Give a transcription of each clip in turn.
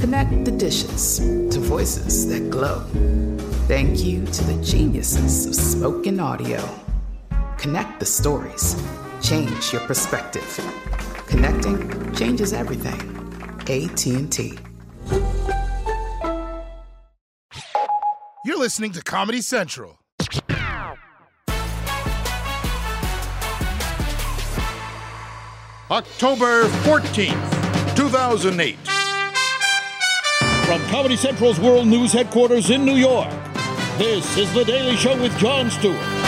Connect the dishes to voices that glow. Thank you to the geniuses of spoken audio. Connect the stories. Change your perspective. Connecting changes everything. AT&T. You're listening to Comedy Central. October 14th, 2008. From Comedy Central's World News headquarters in New York, this is The Daily Show with Jon Stewart.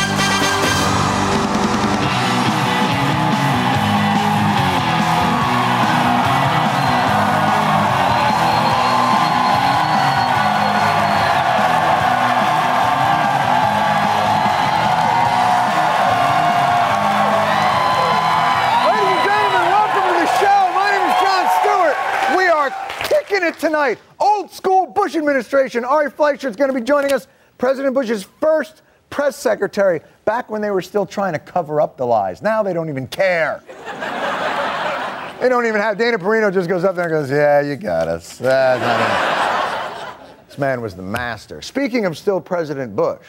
Administration. Ari Fleischer is going to be joining us. President Bush's first press secretary, back when they were still trying to cover up the lies. Now they don't even care. they don't even have. Dana Perino just goes up there and goes, Yeah, you got us. That's not it." This man was the master. Speaking of still President Bush,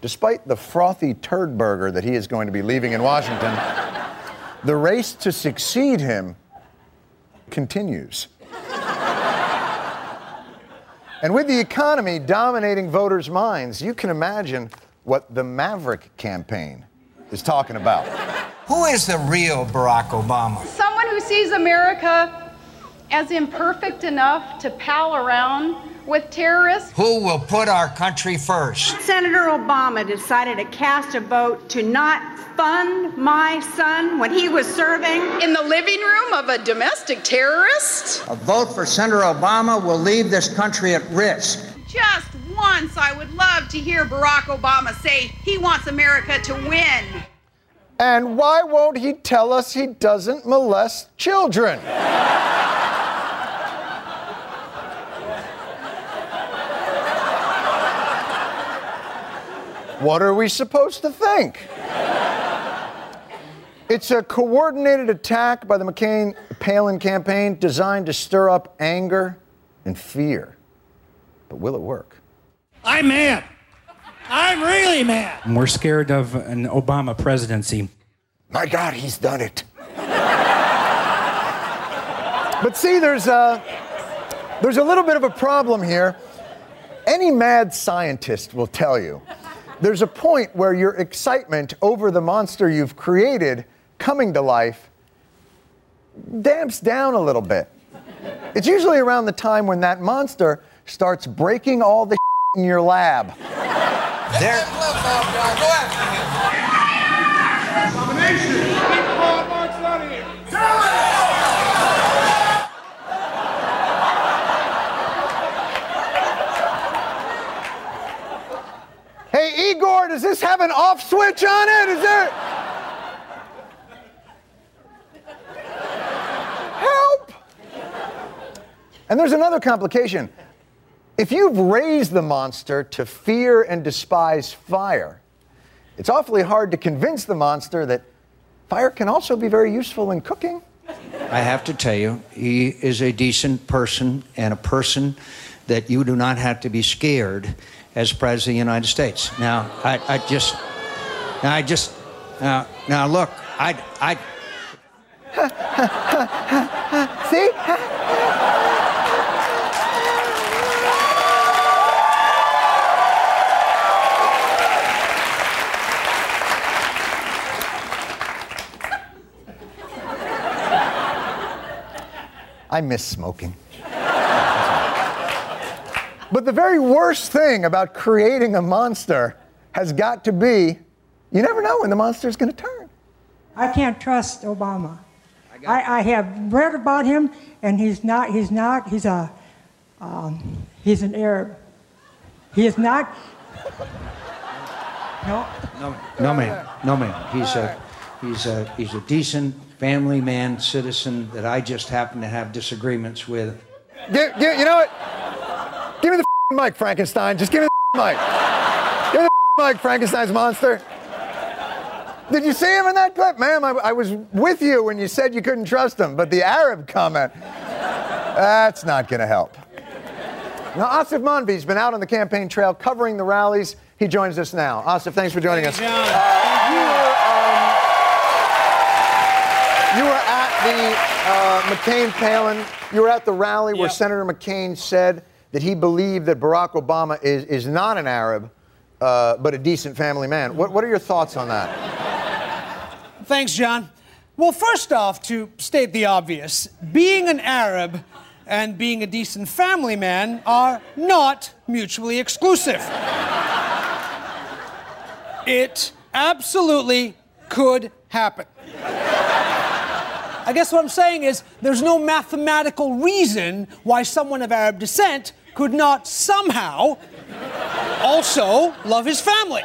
despite the frothy turd burger that he is going to be leaving in Washington, the race to succeed him continues. And with the economy dominating voters' minds, you can imagine what the Maverick campaign is talking about. Who is the real Barack Obama? Someone who sees America as imperfect enough to pal around with terrorists. Who will put our country first? Senator Obama decided to cast a vote to not fund my son when he was serving. In the living room of a domestic terrorist? A vote for Senator Obama will leave this country at risk. Just once, I would love to hear Barack Obama say he wants America to win. And why won't he tell us he doesn't molest children? What are we supposed to think? It's a coordinated attack by the McCain Palin campaign designed to stir up anger and fear. But will it work? I'm mad. I'm really mad. We're scared of an Obama presidency. My God, he's done it. but see, there's a, there's a little bit of a problem here. Any mad scientist will tell you there's a point where your excitement over the monster you've created coming to life damps down a little bit. It's usually around the time when that monster starts breaking all the in your lab. There, Hey, Igor, does this have an off switch on it? Is there. Help! And there's another complication. If you've raised the monster to fear and despise fire, it's awfully hard to convince the monster that fire can also be very useful in cooking. I have to tell you, he is a decent person and a person that you do not have to be scared as president of the United States. Now, I, I just, now I just, now, now look, I, I. See? I miss smoking but the very worst thing about creating a monster has got to be you never know when the monster is going to turn. I can't trust Obama. I, I, have read about him, and he's not. He's not. He's a. Um, he's an Arab. He is not. No. No, no man. No man. He's a. He's a. He's a decent family man, citizen that I just happen to have disagreements with. Give, give, you know what? Give me the mic, Frankenstein. Just give me the mic. Give me the mic, Frankenstein's monster. Did you see him in that clip? Ma'am, I, I was with you when you said you couldn't trust him, but the Arab comment, that's not going to help. Now, Aasif Mandvi's been out on the campaign trail covering the rallies. He joins us now. Aasif, thanks for joining us. Uh, you, were, um, you were at the uh, McCain Palin, you were at the rally where Senator McCain said that he believed that Barack Obama is, is not an Arab, uh, but a decent family man. What, what are your thoughts on that? Thanks, Jon. Well, first off, to state the obvious, being an Arab and being a decent family man are not mutually exclusive. it absolutely could happen. I guess what I'm saying is there's no mathematical reason why someone of Arab descent could not somehow also love his family.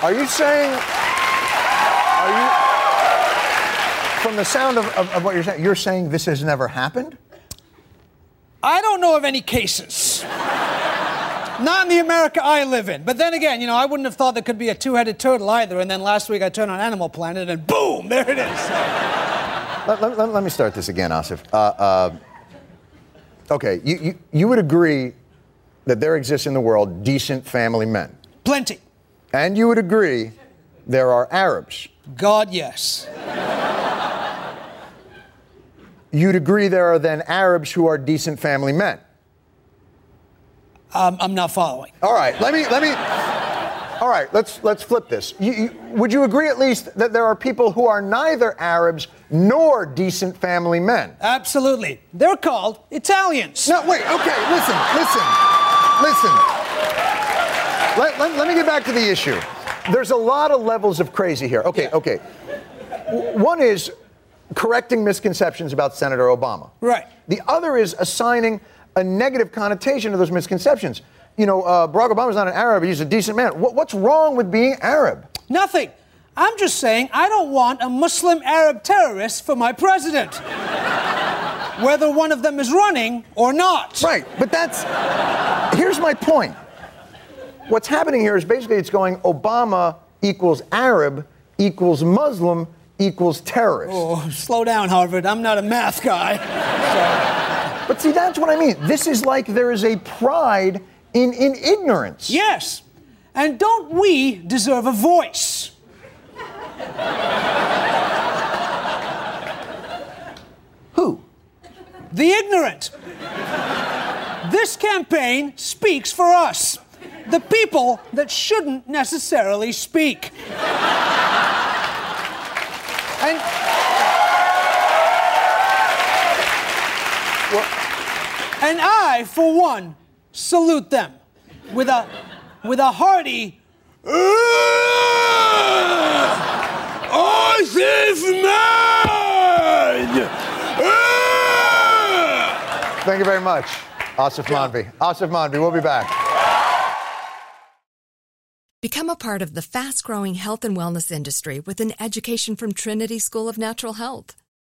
Are you saying are you, from the sound of, of, of what you're saying, you're saying this has never happened? I don't know of any cases. Not in the America I live in. But then again, you know, I wouldn't have thought there could be a two headed turtle either. And then last week I turned on Animal Planet and boom, there it is. let, let, let, me start this again, Aasif. Uh, uh, okay, you, you, you would agree that there exists in the world decent family men? Plenty. And you would agree there are Arabs God, yes. You'd agree there are then Arabs who are decent family men. Um, I'm not following. All right, let me let me. All right, let's let's flip this. You, you, would you agree at least that there are people who are neither Arabs nor decent family men? Absolutely. They're called Italians. No, wait. Okay, listen, listen, listen. Let, let, let me get back to the issue there's a lot of levels of crazy here. Okay, yeah. okay. One is correcting misconceptions about Senator Obama. Right. The other is assigning a negative connotation to those misconceptions. You know, uh, Barack Obama's not an Arab, he's a decent man. What, what's wrong with being Arab? Nothing. I'm just saying I don't want a Muslim Arab terrorist for my president. Whether one of them is running or not. Right, but that's. Here's my point what's happening here is basically it's going Obama equals Arab equals Muslim equals terrorist. Oh, slow down, Harvard. I'm not a math guy. so. But see, that's what I mean. This is like there is a pride in, in ignorance. Yes. And don't we deserve a voice? Who? The ignorant. This campaign speaks for us the people that shouldn't necessarily speak. and. Well, and I, for one, salute them with a with a hearty Aasif Man! Thank you very much, Aasif Mandvi. Aasif Mandvi, we'll be back. Become a part of the fast growing health and wellness industry with an education from Trinity School of Natural Health.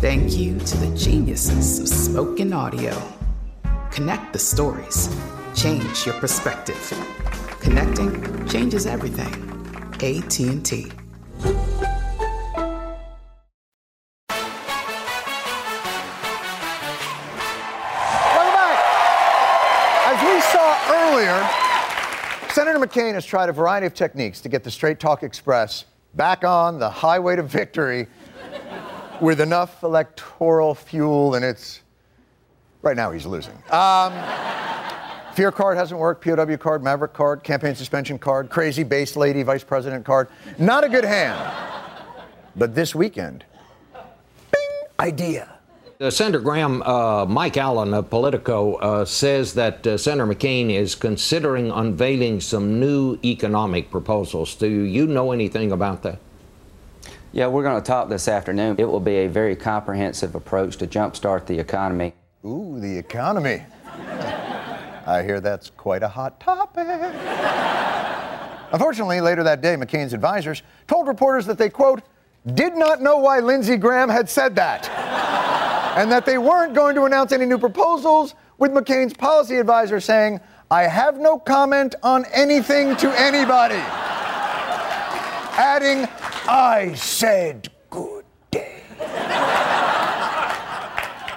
Thank you to the geniuses of spoken audio. Connect the stories. Change your perspective. Connecting changes everything. AT&T. Welcome back. As we saw earlier, Senator McCain has tried a variety of techniques to get the Straight Talk Express back on the highway to victory with enough electoral fuel, and it's right now he's losing. Um, fear card hasn't worked, POW card, Maverick card, campaign suspension card, crazy base lady vice president card. Not a good hand. But this weekend, bing, idea. Uh, Senator Graham, uh, Mike Allen of Politico uh, says that uh, Senator McCain is considering unveiling some new economic proposals. Do you know anything about that? Yeah, we're going to talk this afternoon. It will be a very comprehensive approach to jumpstart the economy. Ooh, the economy. I hear that's quite a hot topic. Unfortunately, later that day, McCain's advisors told reporters that they, quote, did not know why Lindsey Graham had said that, and that they weren't going to announce any new proposals, with McCain's policy advisor saying, I have no comment on anything to anybody. Adding, I said good day.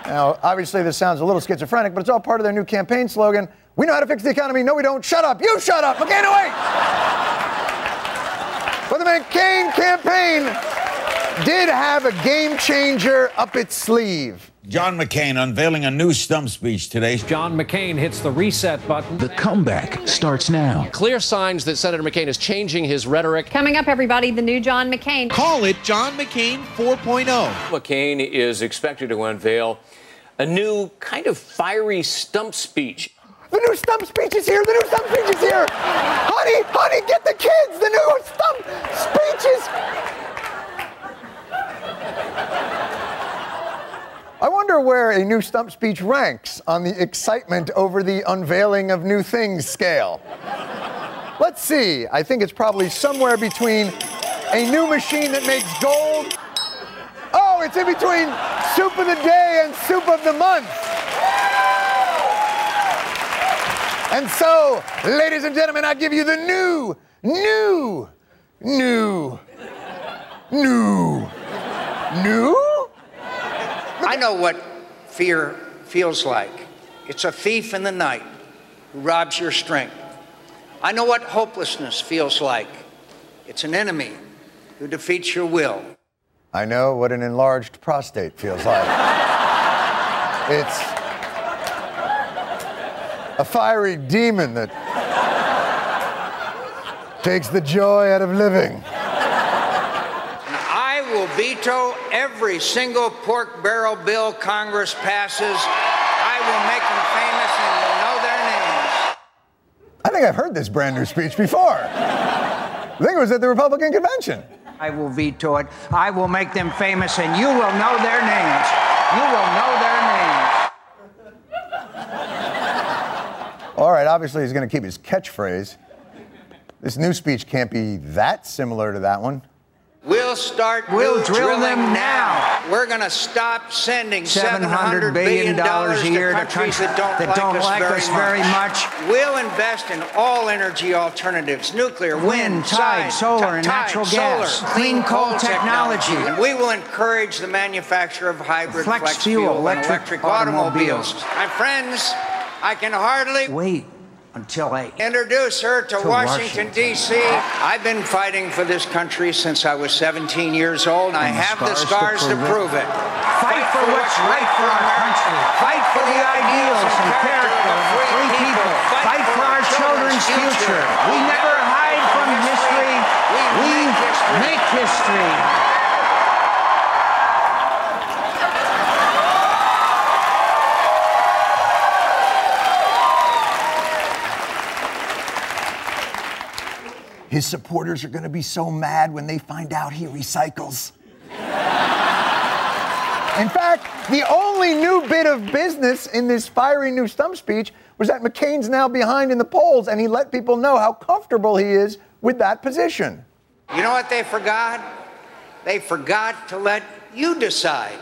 Now, obviously, this sounds a little schizophrenic, but it's all part of their new campaign slogan. We know how to fix the economy. No, we don't. Shut up. You shut up. McCain, away. For the McCain campaign did have a game changer up its sleeve. John McCain unveiling a new stump speech today. John McCain hits the reset button. The comeback starts now. Clear signs that Senator McCain is changing his rhetoric. Coming up, everybody, the new John McCain. Call it John McCain 4.0. McCain is expected to unveil a new kind of fiery stump speech. The new stump speech is here. The new stump speech is here. honey, honey, get the kids. The new stump speech is. Wonder where a new stump speech ranks on the excitement over the unveiling of new things scale. Let's see. I think it's probably somewhere between a new machine that makes gold. Oh, it's in between soup of the day and soup of the month. And so, ladies and gentlemen, I give you the new, new, new, new, new. I know what fear feels like. It's a thief in the night who robs your strength. I know what hopelessness feels like. It's an enemy who defeats your will. I know what an enlarged prostate feels like. it's a fiery demon that takes the joy out of living. I will veto every single pork barrel bill Congress passes. I will make them famous and you'll know their names. I think I've heard this brand new speech before. I think it was at the Republican convention. I will veto it. I will make them famous and you will know their names. You will know their names. All right, obviously he's going to keep his catchphrase. This new speech can't be that similar to that one. We'll start We'll drill drilling them now. We're going to stop sending $700 billion a year to countries countries that don't, that like, don't us, like very, us very much. We'll invest in all energy alternatives: nuclear, wind, Wind, tide, solar, and natural solar, gas, clean coal technology. And we will encourage the manufacture of hybrid Flex flex, fuel, fuel, and electric electric automobiles. automobiles. My friends, I can hardly Wait, until I introduce her to, to Washington, Washington. D.C. I've been fighting for this country since I was 17 years old, and I And the have the scars to to prove prove it. Fight for what's right for our country. Fight for the ideals and character of free people. Fight for our children's future. We never hide from history. We make history. His supporters are going to be so mad when they find out he recycles. In fact, the only new bit of business in this fiery new stump speech was that McCain's now behind in the polls, and he let people know how comfortable he is with that position. You know what they forgot? They forgot to let you decide.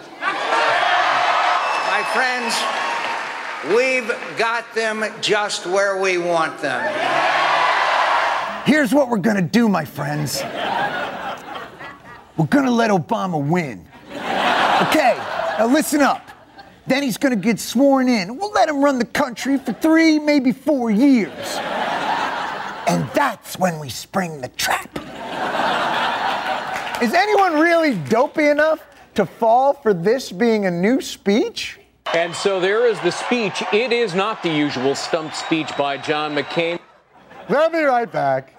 My friends, we've got them just where we want them. Here's what we're gonna do, my friends. We're gonna let Obama win. Okay, now listen up. Then he's gonna get sworn in. We'll let him run the country for three, maybe four years. And that's when we spring the trap. Is anyone really dopey enough to fall for this being a new speech? And so there is the speech. It is not the usual stump speech by John McCain. We'll be right back.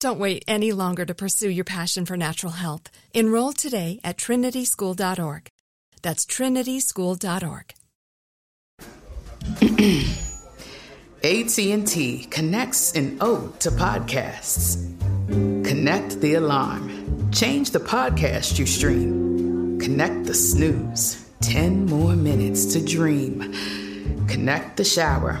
Don't wait any longer to pursue your passion for natural health. Enroll today at trinityschool.org. That's trinityschool.org. AT&T connects an ode to podcasts. Connect the alarm. Change the podcast you stream. Connect the snooze. 10 more minutes to dream. Connect the shower.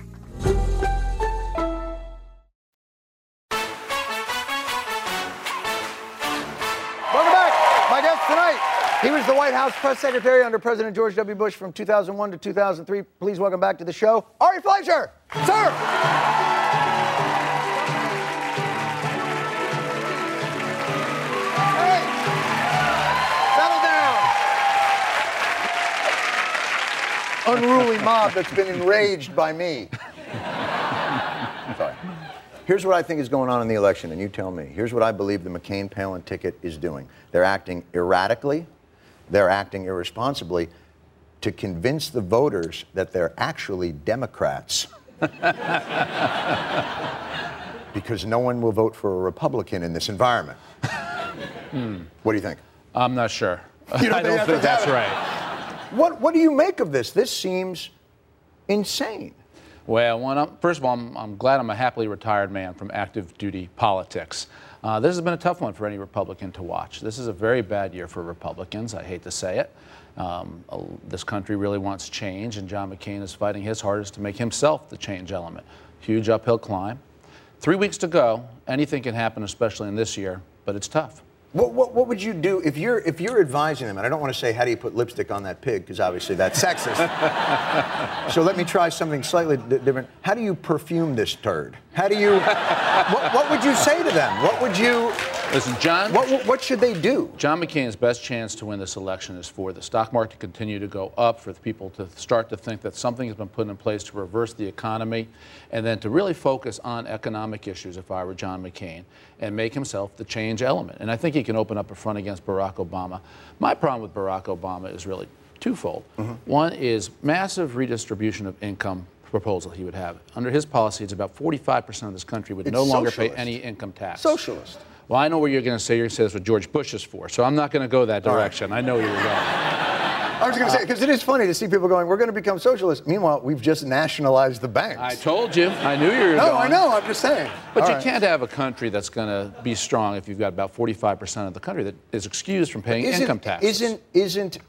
He was the White House press secretary under President George W. Bush from 2001 to 2003. Please welcome back to the show, Ari Fleischer. Sir. Hey, settle down. Unruly mob that's been enraged by me. Sorry. Here's what I think is going on in the election, and you tell me. Here's what I believe the McCain Palin ticket is doing. They're acting erratically, they're acting irresponsibly to convince the voters that they're actually Democrats. because no one will vote for a Republican in this environment. Hmm. What do you think? I'm not sure. Don't I don't think that's that's right? What, what do you make of this? This seems insane. Well, first of all, I'm, I'm glad I'm a happily retired man from active duty politics. Uh, this has been a tough one for any Republican to watch. This is a very bad year for Republicans. I hate to say it. Um, this country really wants change, and John McCain is fighting his hardest to make himself the change element. Huge uphill climb. Three weeks to go. Anything can happen, especially in this year, but it's tough. What, what, what would you do if you're if you're advising them? And I don't want to say how do you put lipstick on that pig because obviously that's sexist. so let me try something slightly di- different. How do you perfume this turd? How do you? what, what would you say to them? What would you? Listen, Jon. What, what should they do? John McCain's best chance to win this election is for the stock market to continue to go up, for the people to start to think that something has been put in place to reverse the economy, and then to really focus on economic issues if I were John McCain and make himself the change element. And I think he can open up a front against Barack Obama. My problem with Barack Obama is really twofold. Mm-hmm. One is massive redistribution of income proposal he would have. Under his policy, it's about 45% of this country would It's no longer pay any income tax. Socialist. Well, I know what you're going to say. You're going to say that's what George Bush is for. So I'm not going to go that All right. direction. I know where you're going. I was going to say, because it is funny to see people going, we're going to become socialists. Meanwhile, we've just nationalized the banks. I told you. I knew you were No, going. I know. I'm just saying. But All you right. can't have a country that's going to be strong if you've got about 45% of the country that is excused from paying income taxes. Isn't isn't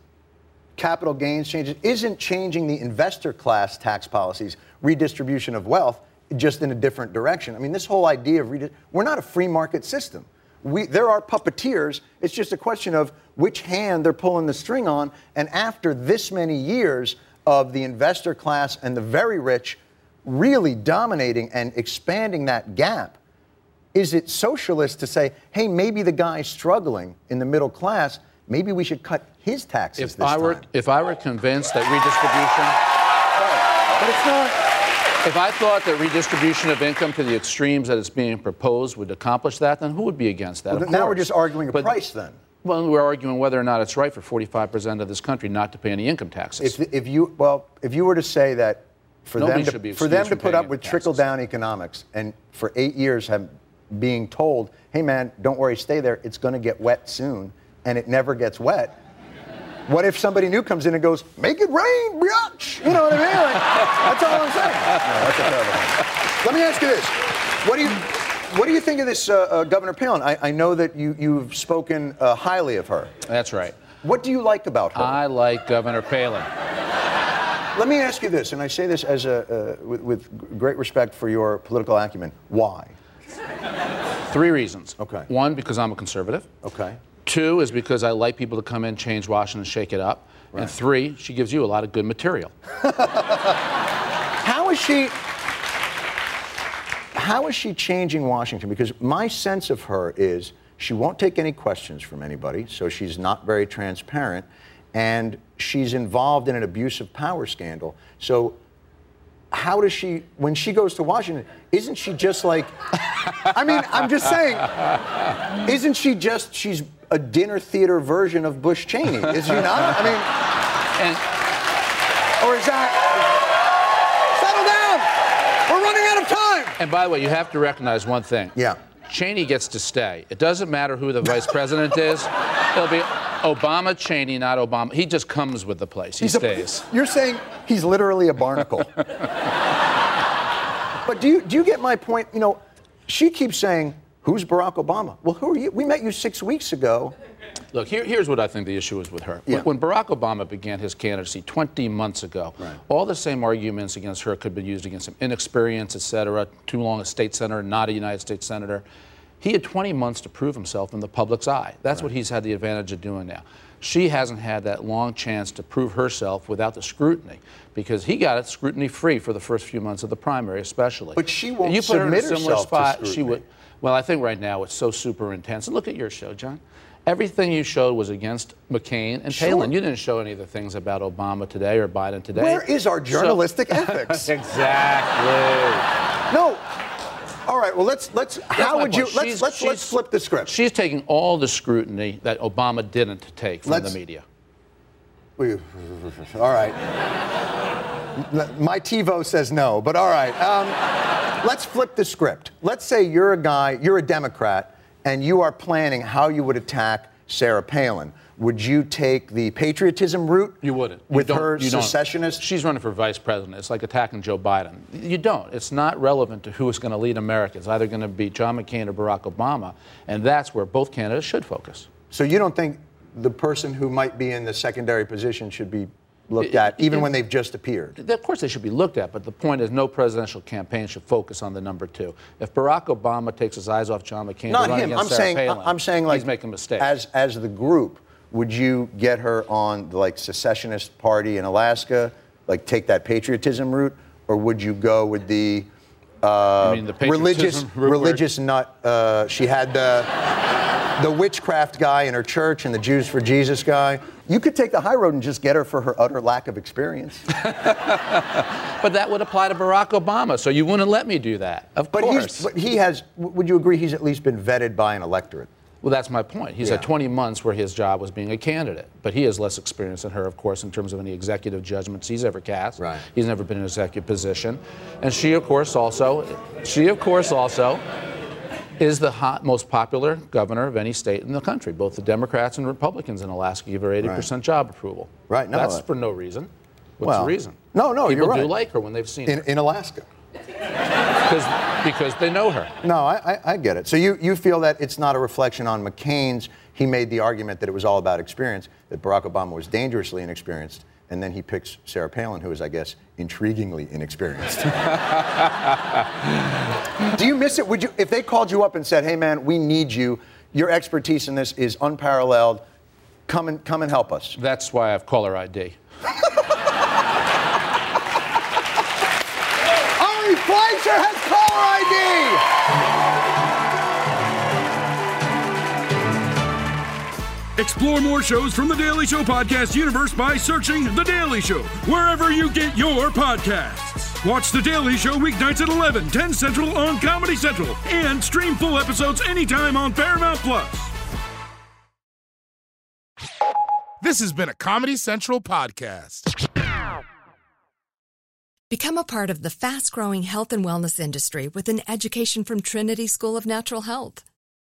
capital gains changes? Isn't changing the investor class tax policies redistribution of wealth just in a different direction? I mean, this whole idea of redi- we're not a free market system. We, there are puppeteers. It's just a question of which hand they're pulling the string on. And after this many years of the investor class and the very rich really dominating and expanding that gap, is it socialist to say, hey, maybe the guy struggling in the middle class, maybe we should cut his taxes if this I were time? if I were convinced that redistribution, but it's not. If I thought that redistribution of income to the extremes that is being proposed would accomplish that, then who would be against that? Well, now we're just arguing a But- price then. Well, we're arguing whether or not it's right for 45% of this country not to pay any income taxes. If, if you well, if you were to say that for Nobody them to, for them to put up with taxes. trickle down economics and for eight years have being told, hey man, don't worry, stay there, it's going to get wet soon, and it never gets wet. What if somebody new comes in and goes, make it rain, biatch? You know what I mean? Like, that's all I'm saying. No, that's a one. Let me ask you this: What do you what do you think of this uh, uh, Governor Palin? I, I know that you you've spoken uh, highly of her. That's right. What do you like about her? I like Governor Palin. Let me ask you this, and I say this as a uh, with, with great respect for your political acumen. Why? Three reasons. Okay. One, because I'm a conservative. Okay. Two is because I like people to come in, change Washington, shake it up. And three, she gives you a lot of good material. How is she? How is she changing Washington? Because my sense of her is she won't take any questions from anybody, so she's not very transparent, and she's involved in an abusive power scandal. So, how does she, when she goes to Washington, isn't she just like? I mean, I'm just saying, isn't she just? She's a dinner theater version of Bush Cheney, is she not? I mean, and or is that? Settle down. We're running out of time. And by the way, you have to recognize one thing. Yeah. Cheney gets to stay. It doesn't matter who the vice president is. It'll be Obama, Cheney, not Obama. He just comes with the place. He He's a- stays. you're saying he's literally a barnacle. but do you do you get my point? You know, she keeps saying, "Who's Barack Obama?" Well, who are you? We met you six weeks ago. Look, here, here's what I think the issue is with her. Yeah. When Barack Obama began his candidacy 20 months ago, all the same arguments against her could be used against him. Inexperience, et cetera, too long a state senator, not a United States senator. He had 20 months to prove himself in the public's eye. That's what he's had the advantage of doing now. She hasn't had that long chance to prove herself without the scrutiny because he got it scrutiny free for the first few months of the primary, especially. But she won't you put her in a submit similar herself to spot, she scrutiny. would. Well, I think right now it's so super intense. And look at your show, Jon. Everything you showed was against McCain and Sure. Palin. You didn't show any of the things about Obama today or Biden today. Where is our So- journalistic ethics? exactly. No. All right. Well, let's let's. That's how would you? Let's She's- let's let's flip the script. She's taking all the scrutiny that Obama didn't take from Let's- the media. We- All right. My TiVo says no, but all right. Um, let's flip the script. Let's say you're a guy, you're a Democrat, and you are planning how you would attack Sarah Palin. Would you take the patriotism route? You wouldn't. With don't- her you don't. secessionist? She's running for vice president. It's like attacking Joe Biden. You don't. It's not relevant to who is going to lead America. It's either going to be John McCain or Barack Obama, and that's where both candidates should focus. So you don't think the person who might be in the secondary position should be looked at, even when they've just appeared? Of course, they should be looked at, but the point is, no presidential campaign should focus on the number two. If Barack Obama takes his eyes off John McCain, Not him. I'm Sarah saying. Palin, I'm saying like he's making a mistake. As as the group, would you get her on the like secessionist party in Alaska, like take that patriotism route, or would you go with the uh, mean the religious patriotism route where- religious nut? Uh, she had the. The witchcraft guy in her church and the Jews for Jesus guy. You could take the high road and just get her for her utter lack of experience. But that would apply to Barack Obama, so you wouldn't let me do that. Of But, course. but he has, would you agree he's at least been vetted by an electorate? Well, that's my point. He's Yeah. had 20 months where his job was being a candidate, but he has less experience than her, of course, in terms of any executive judgments he's ever cast. Right. He's never been in an executive position, and she, of course, also, she, of course, also is the hot, most popular governor of any state in the country. Both the Democrats and Republicans in Alaska give her 80% job approval. Right, no, That's uh, for no reason. What's well, the reason? No, no, People you're do like her when they've seen In, her in Alaska. because because they know her. No, I, I, I get it. So you, you feel that it's not a reflection on McCain's. He made the argument that it was all about experience, that Barack Obama was dangerously inexperienced, and then he picks Sarah Palin, who is, I guess, intriguingly inexperienced. Do you miss it? Would you, if they called you up and said, "Hey, man, we need you. Your expertise in this is unparalleled. Come and come and help us." That's why I have caller ID. Explore more shows from the Daily Show podcast universe by searching The Daily Show wherever you get your podcasts. Watch The Daily Show weeknights at 11, 10 Central on Comedy Central, and stream full episodes anytime on Paramount Plus. This has been a Comedy Central podcast. Become a part of the fast growing health and wellness industry with an education from Trinity School of Natural Health.